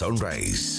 Sunrise.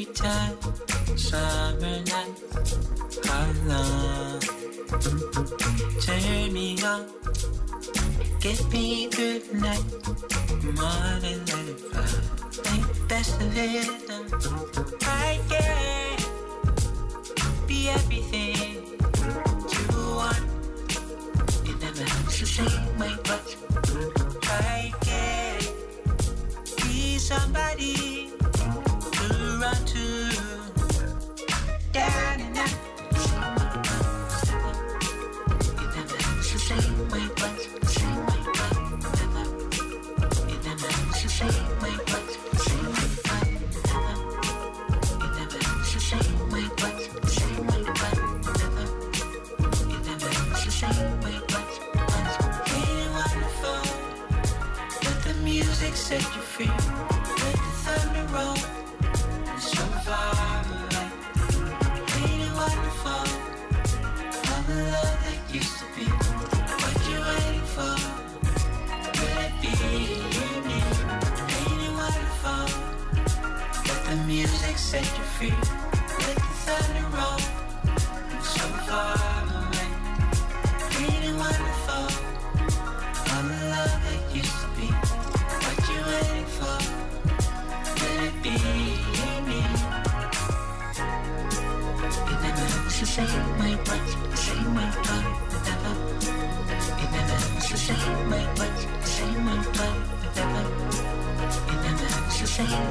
every time. Summer night, I love. Turn me on, get me through the night. More than 95, make best the it. set your feet. Shame,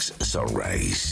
Sunrise.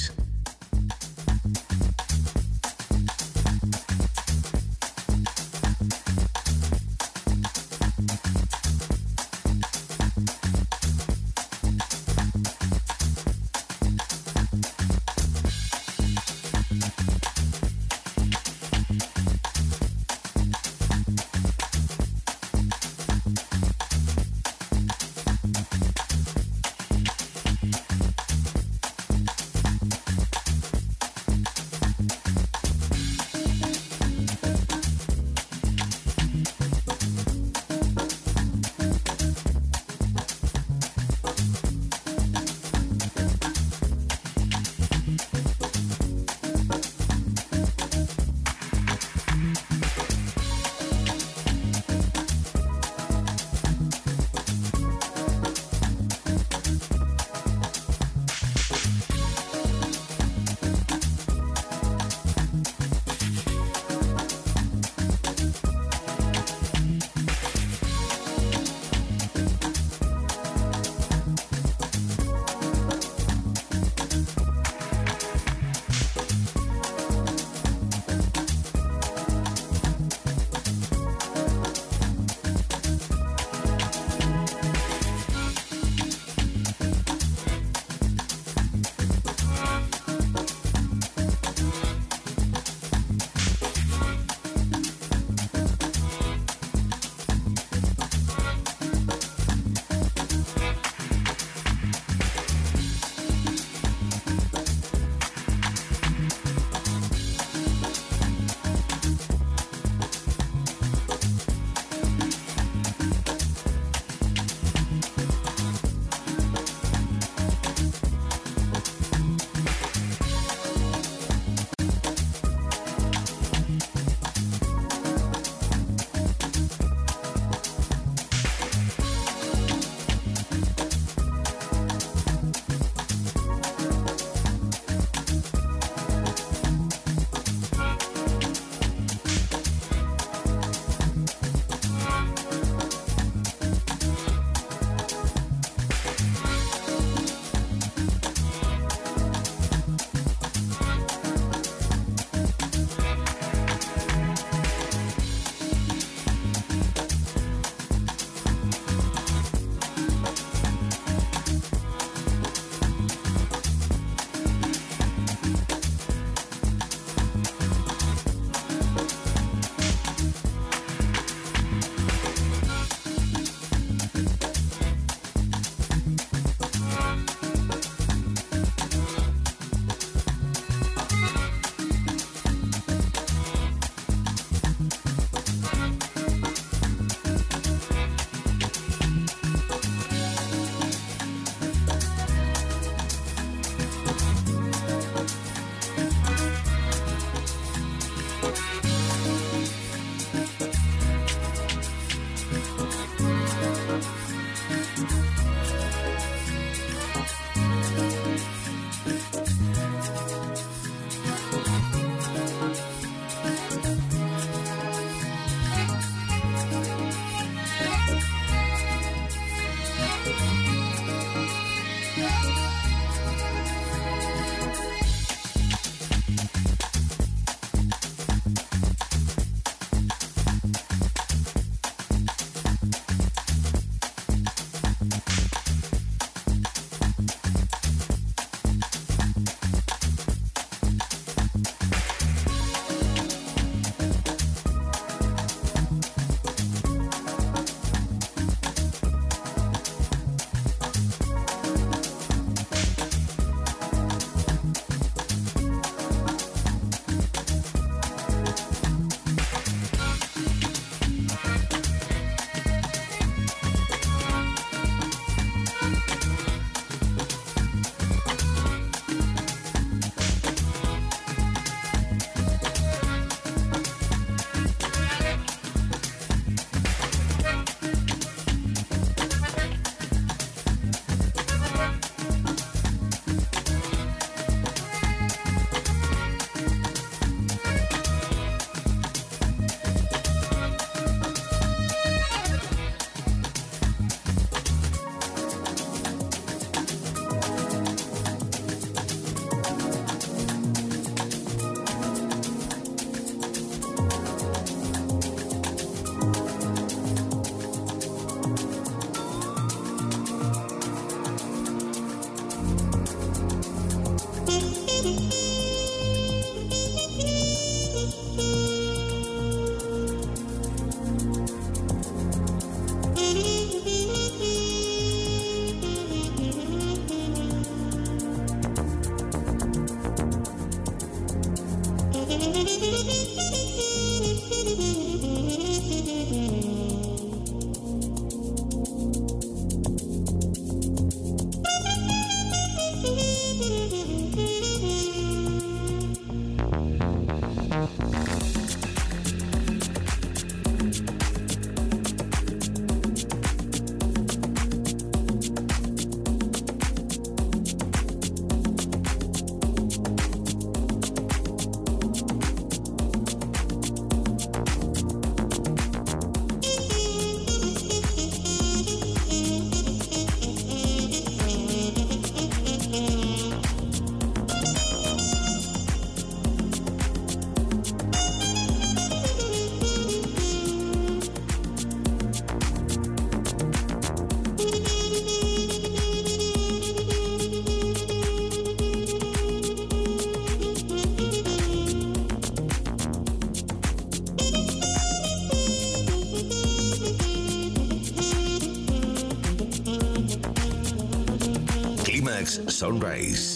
Sunrise.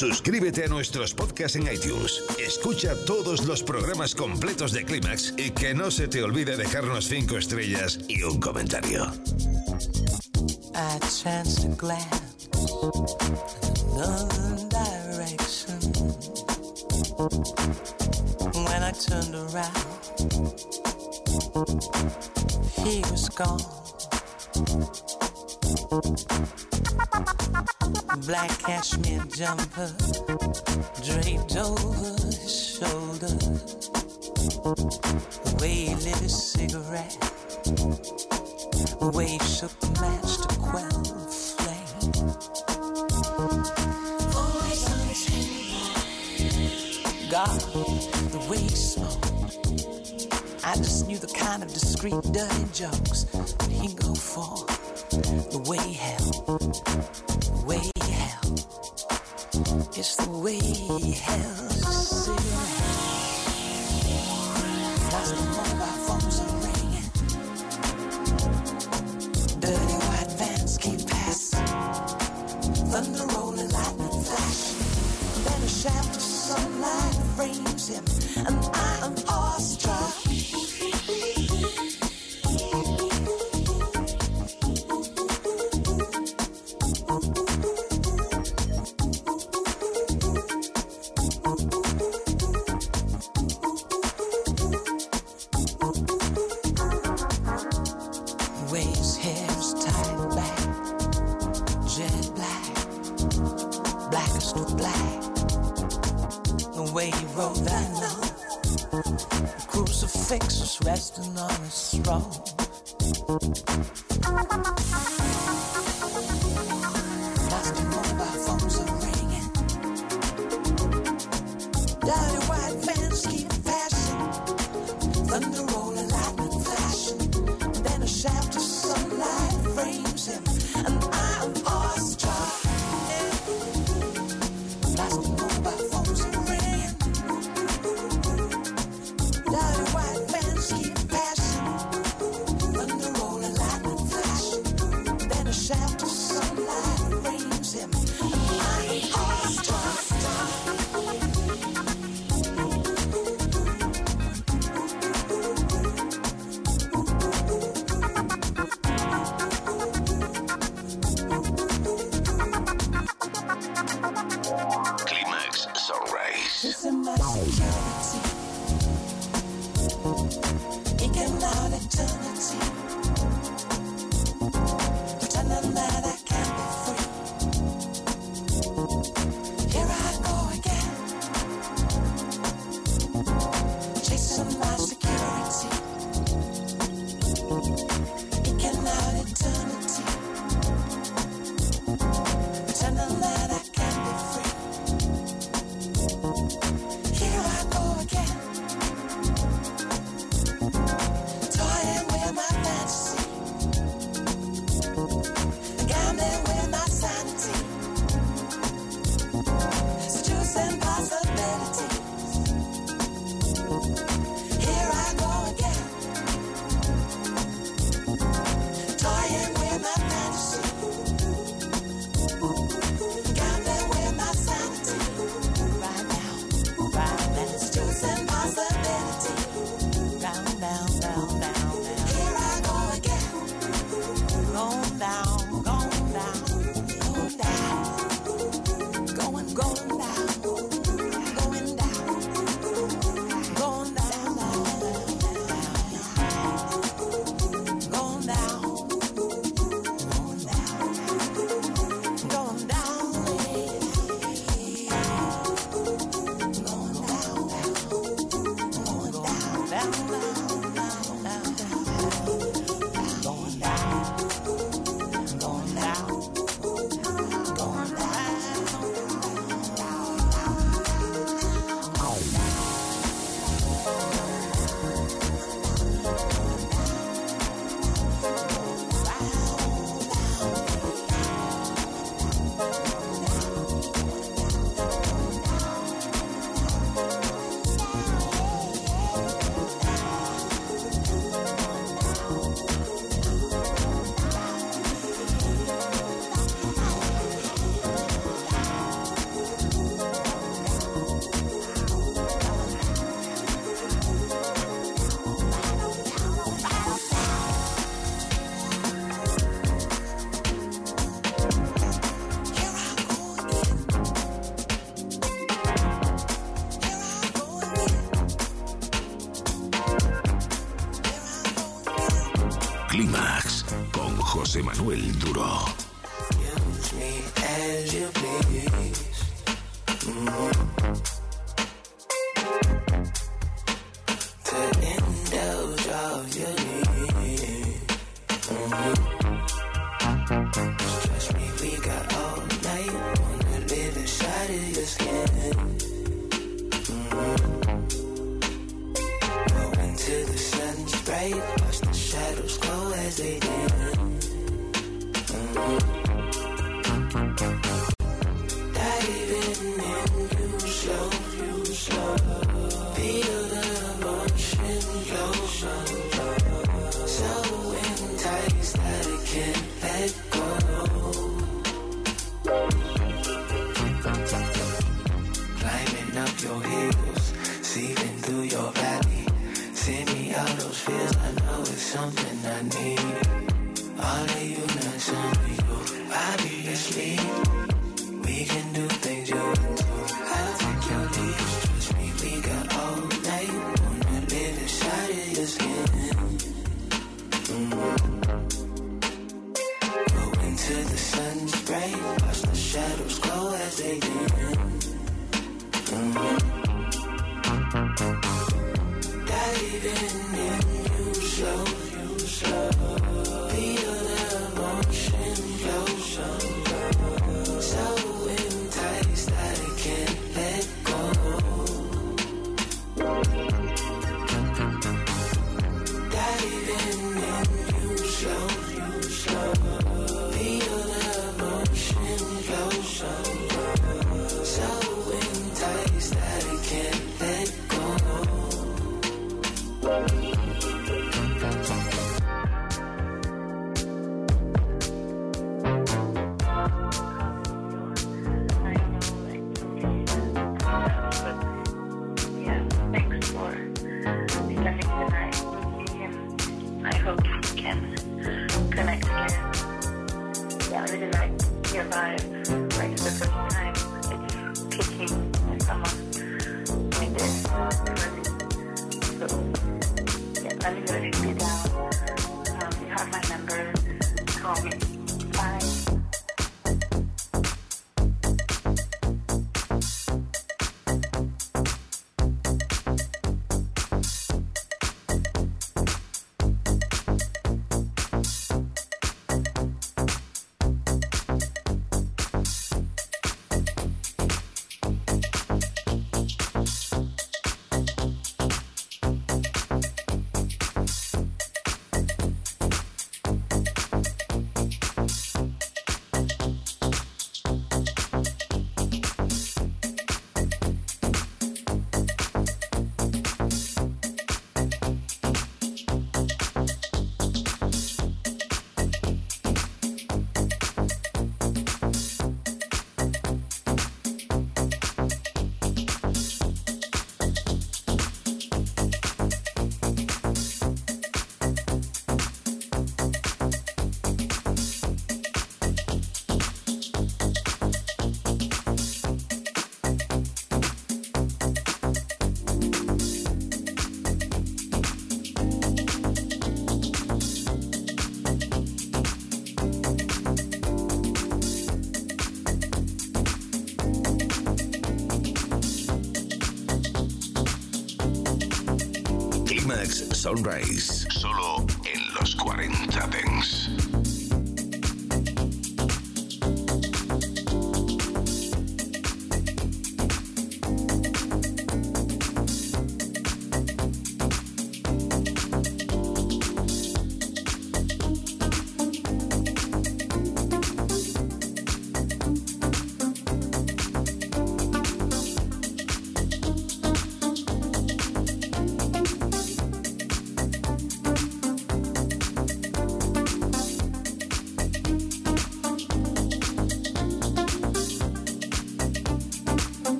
Suscríbete a nuestros podcasts en iTunes. Escucha todos los programas completos de Clímax y que no se te olvide dejarnos cinco estrellas y un comentario. Black cashmere jumper draped over his shoulder. The way he lit his cigarette, the way he shook the match to quell the flame. Always on his hand. God, the way he smoked. I just knew the kind of discreet, dirty jokes that he go for. The way he held, the way he held. It's the way he held his cigarette. Mobile phones ringing. Dirty white vans. Thunder lightning. Then a shaft of sunlight frames him, and I way he wrote that note, the crucifix was resting on his throne. Clímax con José Manuel Duro. Use me as you please. Mm -hmm. Sunrise.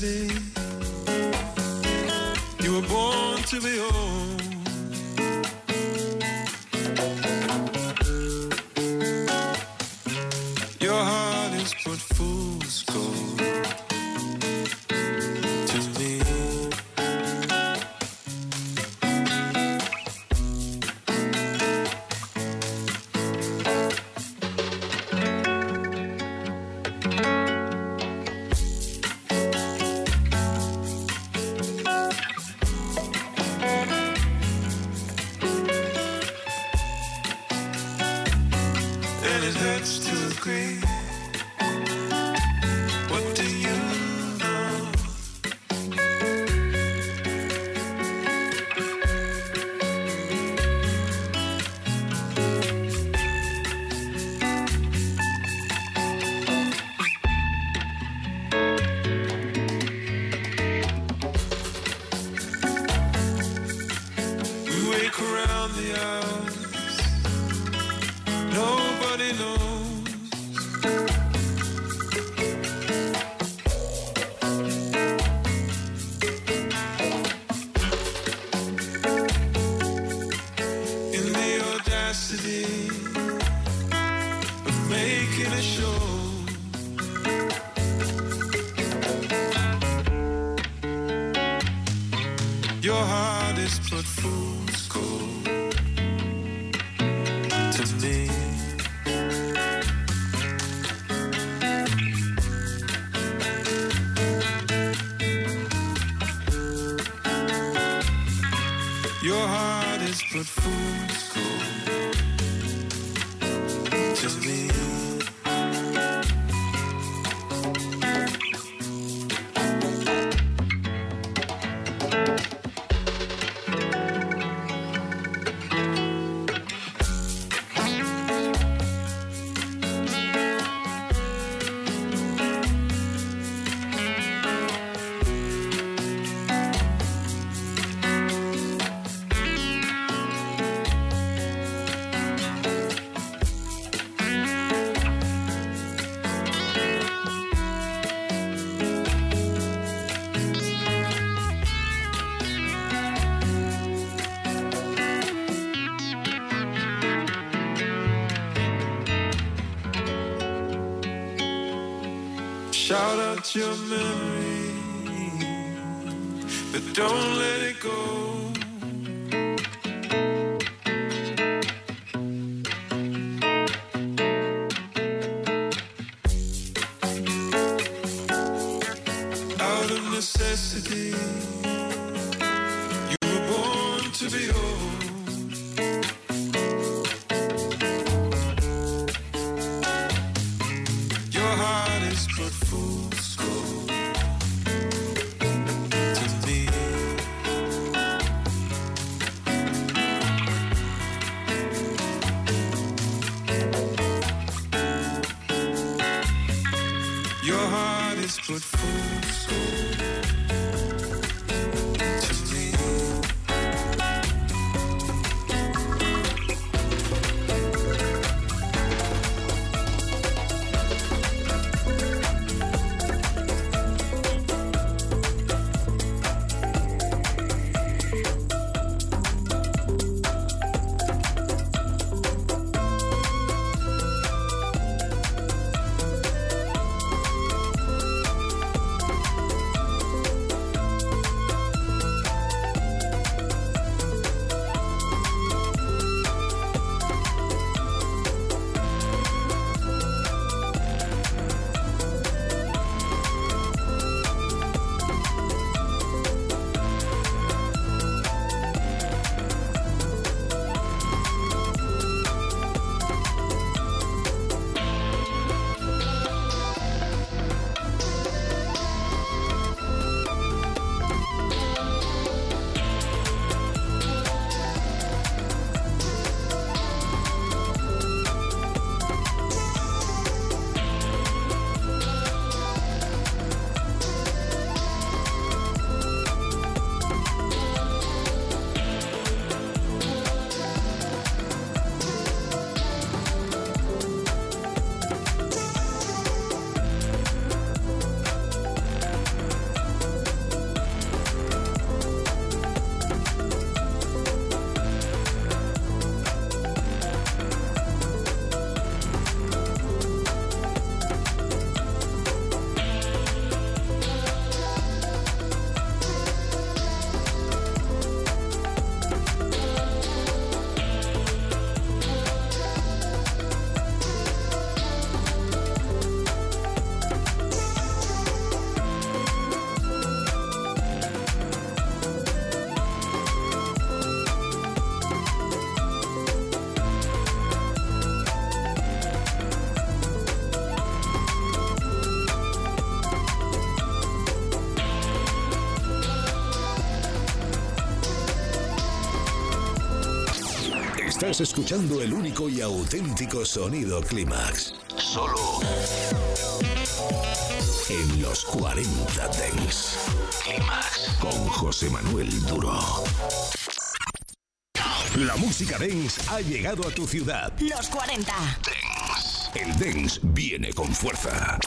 city it hurts to agree. Shout out your memory, but don't let it go. Estás escuchando el único y auténtico sonido Clímax. Solo en los 40 Dents. Clímax con José Manuel Duro. La música Dance ha llegado a tu ciudad. Los 40. Dance. El Dance viene con fuerza.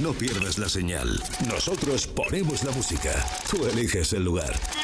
No pierdas la señal. Nosotros ponemos la música. Tú eliges el lugar. Los 40. Ven.